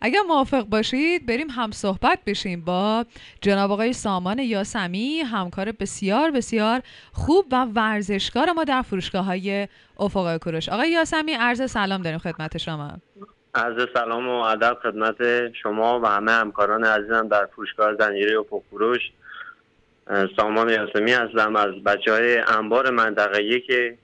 اگر موافق باشید بریم هم صحبت بشیم با جناب آقای سامان یاسمی همکار بسیار بسیار خوب و ورزشکار ما در فروشگاه های افق کوروش. آقای یاسمی عرض سلام داریم خدمت شما. عرض سلام و ادب خدمت شما و همه همکاران عزیزم در فروشگاه زنجیره افق کوروش. سامان یاسمی هستم از بچه های انبار منطقه یک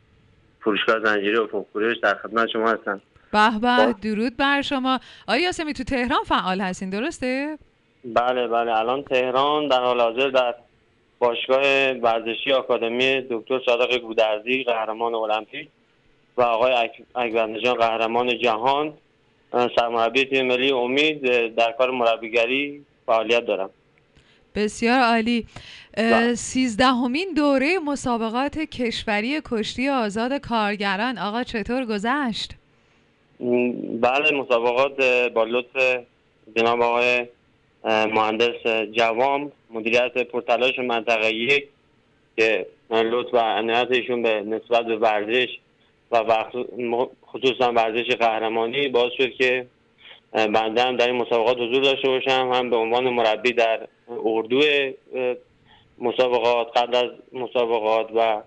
فروشگاه زنجیره افق کوروش در خدمت شما هستم. به به درود بر شما. آیا یاسمی تو تهران فعال هستین درسته؟ بله بله. الان تهران در حال حاضر در باشگاه ورزشی آکادمی دکتر صادق گودرزی قهرمان المپیک و آقای اکبرنژاد قهرمان جهان سرمربی تیم ملی امید در کار مربیگری فعالیت دارم. بسیار عالی. سیزدهمین دوره مسابقات کشوری کشتی آزاد کارگران. آقا چطور گذشت؟ بله مسابقات با لطف جناب آقای مهندس جوام مدیریت پرتلاش منطقه یک که لطف و عنایت ایشون به نسبت به ورزش و خصوصا ورزش قهرمانی باعث شد که بنده هم در این مسابقات حضور داشته باشم. هم به عنوان مربی در اردو مسابقات قبل از مسابقات و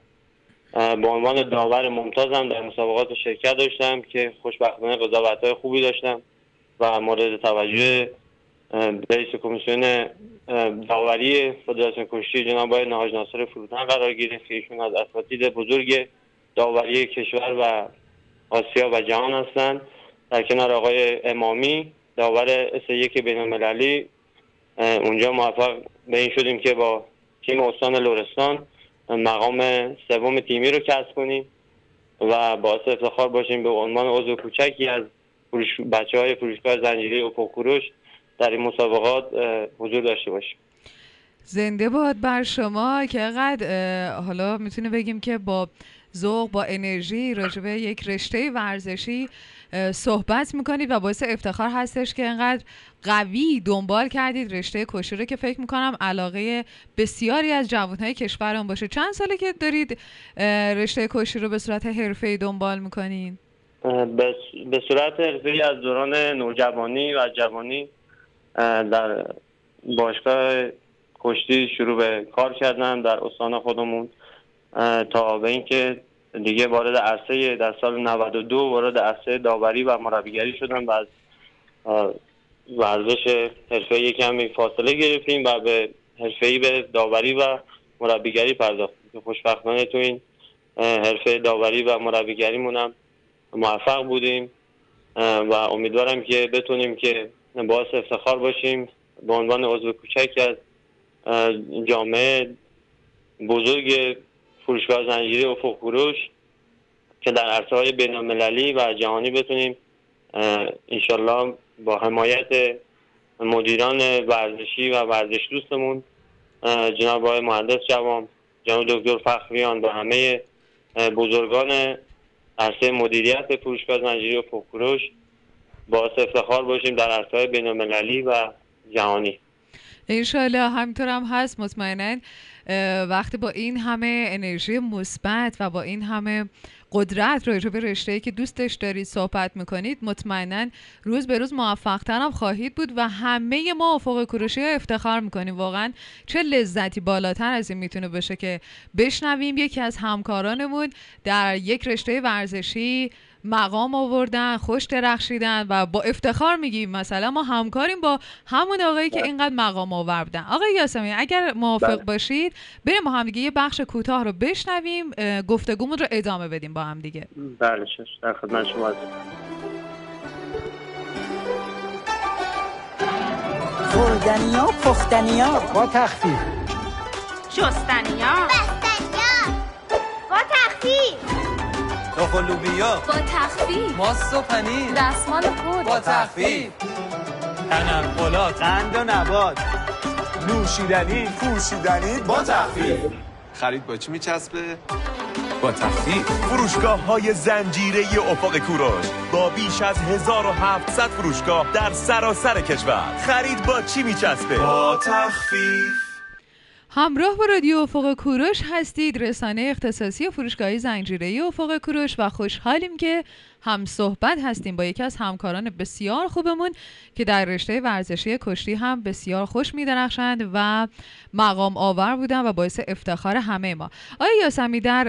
به عنوان داور ممتازم در مسابقات شرکت داشتم که خوشبختانه قضاوت های خوبی داشتم و مورد توجه رئیس کمیسیون داوری فدراسیون کشتی جناب آقای نهاج ناصر فروتن قرار گرفت که ایشون از اساتید بزرگ داوری کشور و آسیا و جهان هستند در کنار آقای امامی داور اس یک بین المللی اونجا موفق به این شدیم که با تیم استان لورستان مقام سوم تیمی رو کسب کنیم و باعث افتخار باشیم به عنوان عضو کوچکی از فروش بچه های فروشگاه زنجیره و در این مسابقات حضور داشته باشیم. زنده باد بر شما. که قد حالا می‌تونه بگیم که با ذوق با انرژی راجبه یک رشته ورزشی صحبت می‌کنید و باعث افتخار هستش که انقدر قوی دنبال کردید رشته کشتی رو که فکر می‌کنم علاقه بسیاری از جوانهای کشورم باشه. چند ساله که دارید رشته کشتی رو به صورت حرفه‌ای دنبال می‌کنین؟ به صورت حرفه‌ای از دوران نوجوانی و جوانی در باشگاه کشتی شروع به کار کردن در استان خودمون تا به اینکه دیگه وارد عرصه در سال 92 وارد عرصه داوری و مربیگری شدم و از ورزش حرفه کمی فاصله گرفتیم و به حرفه به داوری و مربیگری پرداختیم. که خوشبختانه تو این حرفه داوری و مربیگری مونم موفق بودیم و امیدوارم که بتونیم که باعث افتخار باشیم. به عنوان عضو کوچکی از جامعه بزرگ فروشگاه زنجیری افق فروش که در عرصه های بین المللی و جهانی بتونیم انشالله با حمایت مدیران ورزشی و ورزش دوستمون جناب آقای مهندس جوام جناب دکتر فخریان و همه بزرگان عرصه مدیریت فروشگاه زنجیری و فروش باعث افتخار باشیم در عرصه بین المللی و جهانی. انشالله همینطور هم هست مطمئنا وقتی با این همه انرژی مثبت و با این همه قدرت راجع به رشته که دوستش دارید صحبت می‌کنید مطمئنا روز به روز موفق هم خواهید بود و همه ما افق کروشی ها افتخار می‌کنیم. واقعا چه لذتی بالاتر از این می‌تونه باشه که بشنویم یکی از همکارانمون در یک رشته ورزشی مقام آوردن خوش درخشیدن و با افتخار میگیم مثلا ما همکاریم با همون آقایی که بله. اینقدر مقام آوردن. آقای یاسمی اگر موافق بله. باشید بریم با هم دیگه یه بخش کوتاه رو بشنویم گفتگومون رو ادامه بدیم با هم دیگه. بله در خدمت شما خوردنیا پختنیا. با تخفیف. شستنیا بستنیا. با تخفیف. با تخفیف. ماست و پنیر دستمال خود. با تخفیف. تنقلات. قند و نبات. نوشیدنی. پوشیدنی با تخفیف. خرید با چی میچسبه؟ با تخفیف. فروشگاه های زنجیره افق کوروش با بیش از 1700 فروشگاه در سراسر کشور. خرید با چی میچسبه؟ با تخفیف. همراه با رادیو افق کوروش هستید رسانه اختصاصی فروشگاهی زنجیره افق کوروش و خوشحالیم که هم صحبت هستیم با یکی از همکاران بسیار خوبمون که در رشته ورزشی کشتی هم بسیار خوش میدرخشند و مقام آور بودن و باعث افتخار همه ما آیا یاسمی در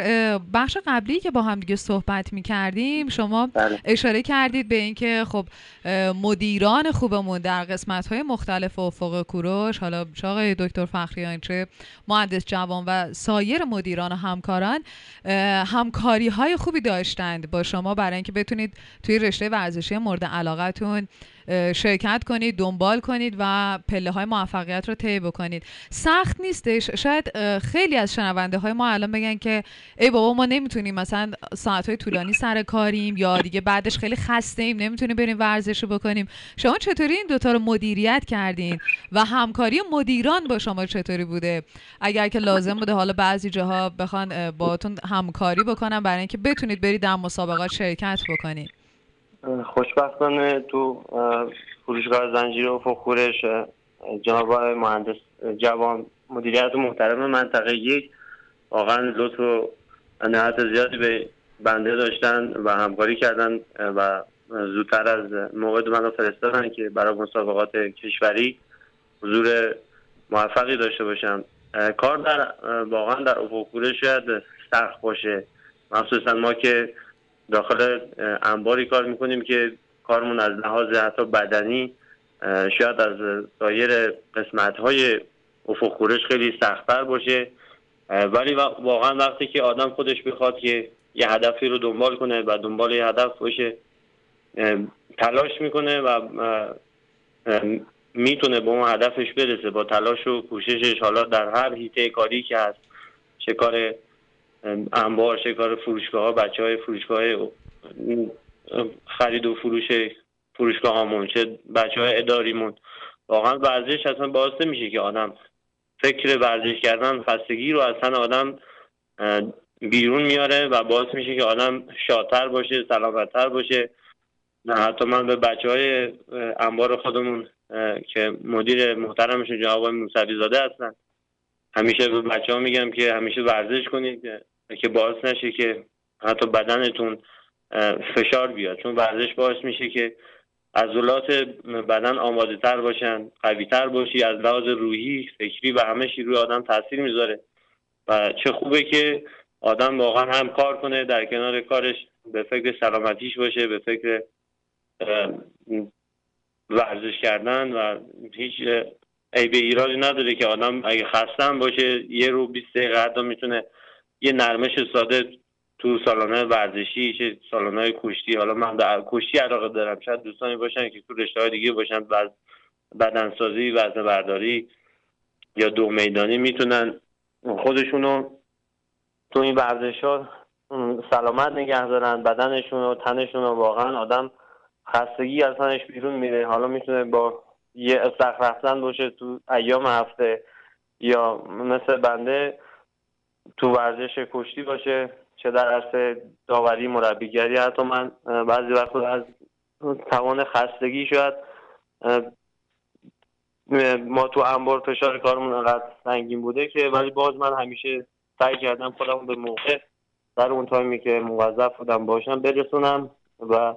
بخش قبلی که با هم دیگه صحبت می کردیم شما بله. اشاره کردید به اینکه خب مدیران خوبمون در قسمت های مختلف افق کوروش حالا چه آقای دکتر فخریان چه مهندس جوان و سایر مدیران و همکاران همکاری های خوبی داشتند با شما برای اینکه بتونید توی رشته ورزشی مورد علاقتون شرکت کنید دنبال کنید و پله های موفقیت رو طی بکنید. سخت نیستش. شاید خیلی از شنونده های ما الان بگن که ای بابا ما نمی‌تونیم مثلا ساعت های طولانی سر کاریم یا دیگه بعدش خیلی خسته ایم نمی‌تونیم بریم ورزش رو بکنیم. شما چطوری این دوتا رو مدیریت کردین؟ و همکاری مدیران با شما چطوری بوده؟ اگر که لازم بوده حالا بعضی جاها بخوان اه، باهاتون همکاری بکنن برای اینکه بتونید برید در مسابقات شرکت بکنید خوشبختانه تو اه، فروشگاه زنجیره و فخورش جناب مهندس جوان مدیریت محترم منطقه یک. واقعا لطف و نهایت زیادی به بنده داشتن و همکاری کردن و زودتر از موعد من رو فرستادن که برای مسابقات کشوری حضور موفقی داشته باشم. کار در واقعا در افق شاید سخت باشه. مخصوصا ما که داخل انباری کار می‌کنیم که کارمون از لحاظ حتی بدنی شاید از سایر قسمت های افق کورش خیلی سختتر باشه. ولی وا- واقعا وقتی که آدم خودش بخواد که یه هدفی رو دنبال کنه و دنبال یه هدف باشه تلاش می‌کنه و می‌تونه به اون هدفش برسه. با تلاش و کوششش حالا در هر حیطه کاری که هست چه کار انبار چه کار فروشگاه ها بچه های فروشگاه خرید و فروش فروشگاه هامون چه بچه های اداریمون. واقعا ورزش اصلا باعث نمیشه که آدم فکر ورزش کردن خستگی رو تن آدم بیرون میاره و باعث میشه که آدم شادتر باشه سلامتتر باشه. حتی من به بچه های انبار خودمون که مدیر محترمشون جناب آقای موسوی زاده هستن. همیشه به بچه ها میگم که همیشه ورزش کنید که- باعث نشه که حتی بدنتون فشار بیاد. چون ورزش باعث میشه که عضلات بدن آماده تر باشن قوی تر باشی از لحاظ روحی فکری و همه چی روی آدم تاثیر می‌ذاره. و چه خوبه که آدم واقعا هم کار کنه در کنار کارش به فکر سلامتیش باشه به فکر ورزش کردن و هیچ اه، عیب ایرادی نداره که آدم اگه خستم باشه یه رو 20 دقیقه حتی می‌تونه یه نرمش ساده تو سالانه ورزشی چه سالانه کشتی. حالا من در کشتی علاقه دارم. شاید دوستانی باشن که تو رشته دیگه باشن وز بدنسازی وزن برداری یا دو میدانی می‌تونن خودشونو تو این ورزش ها سلامت نگه دارن بدنشون و تنشون رو واقعا آدم خستگی از تنش بیرون میره. حالا می‌تونه با یه استخر رفتن باشه تو ایام هفته یا مثل بنده تو ورزش کشتی باشه چه در عرصه داوری مربیگری. حتی من بعضی وقتا از توان خستگی شاید ما تو انبار فشار کارمون انقدر سنگین بوده که ولی باز من همیشه سعی کردم خودم به موقع در اون تایمی که موظف بودم باشم برسونم و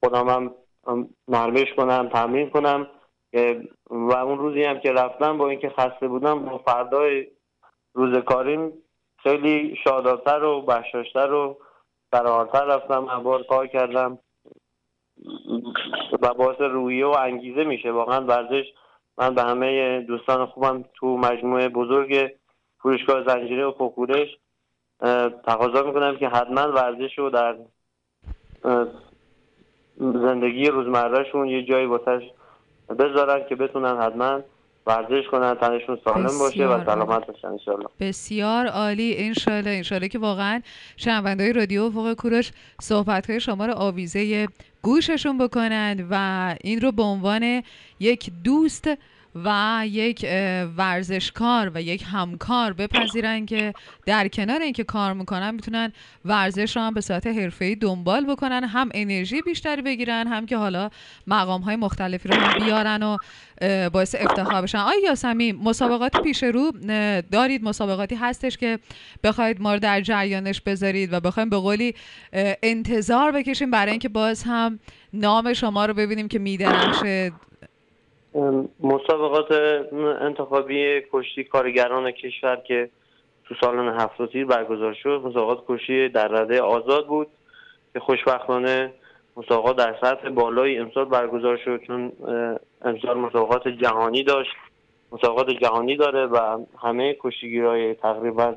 خودم هم نرمش کنم تمرین کنم. و اون روزی هم که رفتم با اینکه خسته بودم با فردای روز کاریم خیلی شادابتر و بشاشتر و فراحالتر رفتم. انبار کار کردم. و باعث روحیه و انگیزه میشه. واقعا ورزش من به همه دوستان خوبم تو مجموعه بزرگ فروشگاه زنجیره و فکورش تقاضا می‌کنم که حتما ورزش رو در زندگی روزمرهشون یه جایی واسش بذارن که بتونن حتما ورزش کنن تنشون سالم باشه و سلامت باشن انشالله بسیار عالی. انشالله انشالله که واقعا شنوندهای رادیو افق کوروش صحبت های شما رو آویزه گوششون بکنند و این رو به عنوان یک دوست و یک ورزشکار و یک همکار بپذیرن که در کنار اینکه کار می‌کنن می‌تونن ورزش رو هم به صورت حرفه‌ای دنبال بکنن هم انرژی بیشتری بگیرن هم که حالا مقام های مختلفی رو بیارن و باعث افتخار بشن. آیا یاسمی مسابقات پیش رو دارید؟ مسابقاتی هستش که بخواید ما رو در جریانش بذارید و بخوایم به قولی انتظار بکشیم برای اینکه باز هم نام شما رو ببینیم که میدرخشه مسابقات انتخابی کشتی کارگران کشور که تو سالن هفت تیر برگزار شد مسابقات کشتی در رده آزاد بود که خوشبختانه مسابقات در سطح بالایی امسال برگزار شد چون امسال مسابقات جهانی داشت. مسابقات جهانی داره و همه کشتیگیرای تقریبا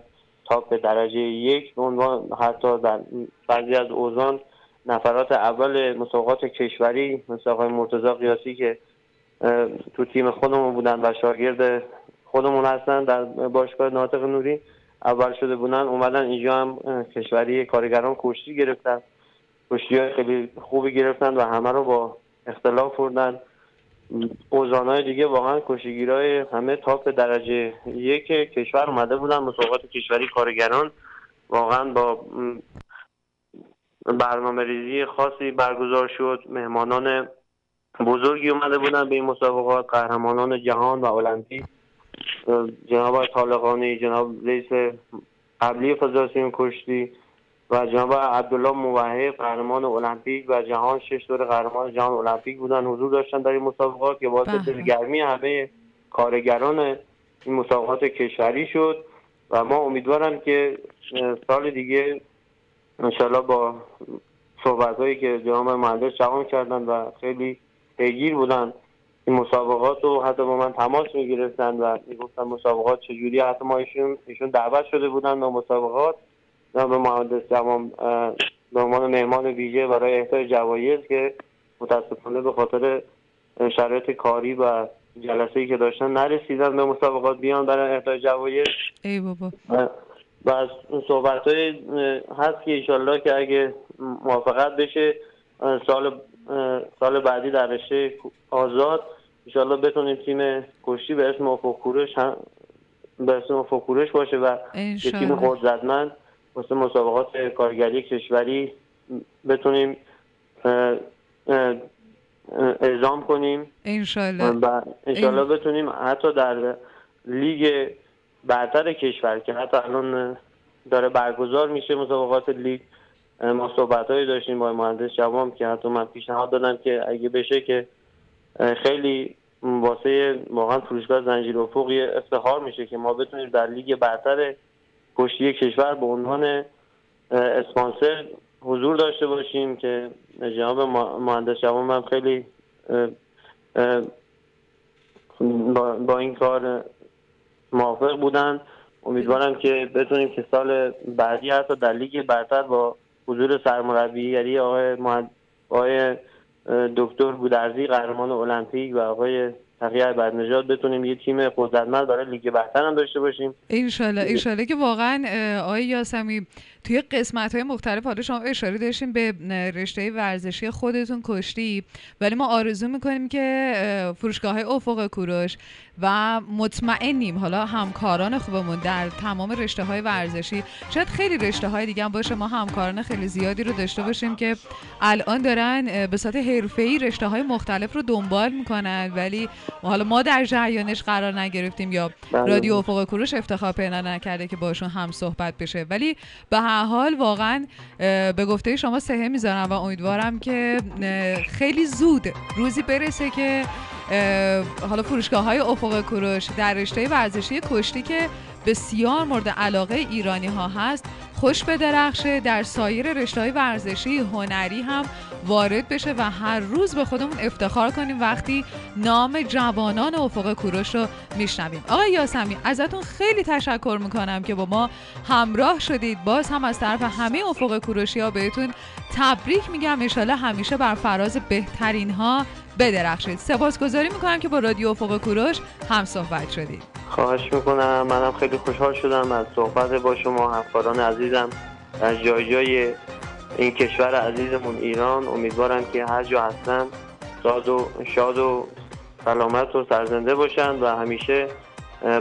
تاپ درجه یک به عنوان حتی در بعضی از اوزان نفرات اول مسابقات کشوری مثل آقای مرتضی قیاسی که تو تیم خودمون بودن و شاگرد خودمون هستن در باشگاه ناطق نوری. اول شده بودن اومدن اینجا هم کشوری کارگران کشتی گرفتن. کشتی های خیلی خوبی گرفتن و همه رو با اختلاف بردن اوزانهای دیگه واقعا کشتیگیرای همه تاپ درجه یک کشور اومده بودن مسابقات کشوری کارگران. واقعا با برنامه ریزی خاصی برگزار شد. مهمانان بزرگی اومده بودن به این مسابقات قهرمانان جهان و المپیک جناب طالقانی جناب رئیس قبلی فدراسیون کشتی و جناب عبدالله موحد قهرمان المپیک و جهان شش دور قهرمان جهان المپیک بودن حضور داشتن در این مسابقات که باعث بله. دلگرمی همه کارگران این مسابقات کشوری شد و ما امیدوارم که سال دیگه انشالله با صحبت هایی که جناب مهندس جوان کردن و خیلی پیگیر بودن این مسابقات رو حتی با من تماس می‌گرفتن و می‌گفتن مسابقات چجوری حتی ما ایشون, ایشون دعوت شده بودن به مسابقات. جناب مهندس جوان اه، به عنوان مهمان ویژه برای اهدای جوایز که متاسفانه به خاطر شرایط کاری و جلسه ای که داشتن نرسیدن به مسابقات بیان برای اهدای جوایز ای بابا. و از صحبت های هست که ایشالله که اگه موافقت بشه سال سال بعدی در رشته آزاد. ایشالله بتونیم تیم کشتی به اسم افق کورش هم به اسم افق کورش باشه و یه تیم انشالله قدرتمند واسه مسابقات کارگری کشوری بتونیم اعزام کنیم. انشالله انشالله بتونیم حتی در لیگ برتر کشور که حتی الان داره برگزار میشه مسابقات لیگ ما صحبت داشتیم با مهندس جوام که حتی من پیشنهاد دادم که اگه بشه که خیلی واسه واقعا فروشگاه زنجیر افق افتخار میشه که ما بتونیم در لیگ برتر کشتی کشور به عنوان اسپانسر حضور داشته باشیم که جناب مهندس جوام هم خیلی با این کار موافق بودن. امیدوارم که بتونیم که سال بعدی حتی در لیگ برتر با حضور سرمربیگری آقای مهند... آقای دکتر گودرزی قهرمان المپیک و آقای تقیه بدنژاد بتونیم یه تیم قدرتمند برای لیگ برتر هم داشته باشیم. انشالله انشالله که واقعا آقای یاسمی توی قسمت های مختلف حالا شما اشاره داشتیم به رشته ورزشی خودتون کشتی ولی ما آرزو می‌کنیم که اه، فروشگاه های افق کوروش و مطمئنیم حالا همکاران خوبمون در تمام رشته های ورزشی شاید خیلی رشته های دیگه هم باشه. ما همکاران خیلی زیادی رو داشته باشیم که الان دارن به صورت حرفه‌ای رشته های مختلف رو دنبال می‌کنن. ولی حالا ما در جریانش قرار نگرفتیم یا بله. رادیو افق کوروش افتخار پیدا نکرده که باشون هم صحبت بشه. ولی به هر حال واقعا به گفته شما سهه می‌ذارم و امیدوارم که خیلی زود روزی برسه که حالا فروشگاه های افق کوروش در رشته ورزشی کشتی که بسیار مورد علاقه ایرانی ها هست خوش به درخشه در سایر رشته های ورزشی هنری هم وارد بشه و هر روز به خودمون افتخار کنیم وقتی نام جوانان افق کوروش رو میشنویم. آقای یاسمی ازتون خیلی تشکر می‌کنم که با ما همراه شدید. باز هم از طرف همه افق کوروشی ها بهتون تبریک میگم. انشالله همیشه بر فراز بهترین ها بدرخشید. سپاسگزاری می‌کنم که با رادیو افق کوروش هم صحبت شدید. خواهش می‌کنم. منم خیلی خوشحال شدم از صحبت با شما همکاران عزیزم. در جای جای این کشور عزیزمون ایران امیدوارم که هر جا هستن شاد و شاد و سلامت و سرزنده باشند و همیشه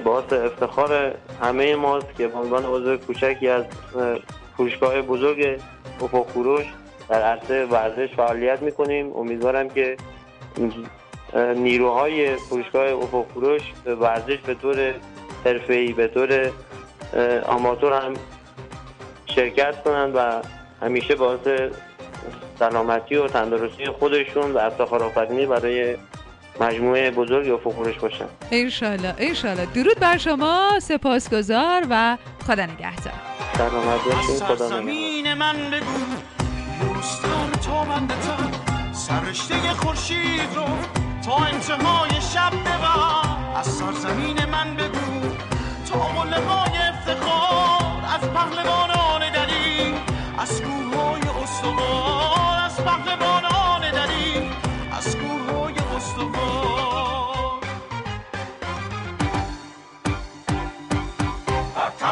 باعث افتخار همه ماست که به عنوان عضو کوچکی از اه، فروشگاه بزرگ افق فروش در عرصه ورزش فعالیت می‌کنیم. امیدوارم که نیروهای فروشگاه افق فروش به ورزش به طور حرفه‌ای به طور آماتور هم شرکت کنند و همیشه باعث سلامتی و تندرستی خودشون و افتخار آفرینی برای مجموعه بزرگ افق فروش باشن. انشالله انشالله. درود بر شما سپاسگزار و خدا نگهدار. سلامت باشین خدا نگهدار. من بگو دوستان تو بندتم سرشته خورشید رو تا انتهای شب ببر. از سرزمین من بگو تا قلقای افتخار از پهلوانان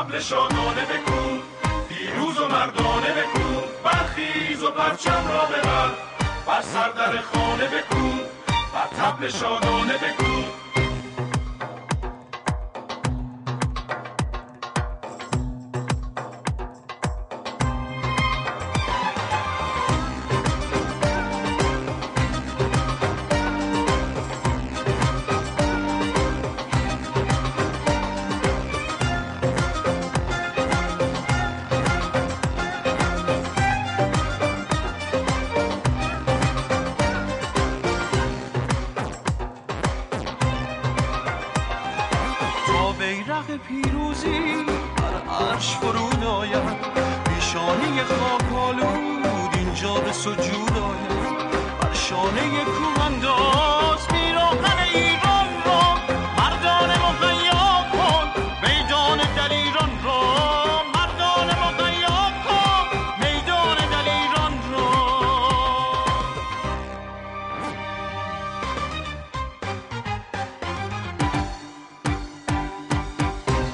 تبل شادانه بکن پیروز و مردانه بکن برخیز و پرچم را ببر. بر سردر خانه بکن بر تبل شادانه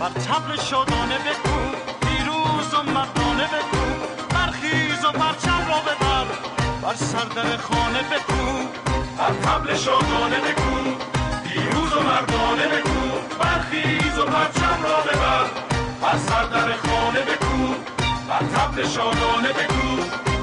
بر تبل شادانه بکو پیروز و مردانه بکو برخیز و پرچم را ببر بر سردر خانه بکو بر تبل شادانه بکن پیروز و مردانه بکن برخیز و پرچم را ببر بر سردر خانه بکن بر تبل شادانه بکن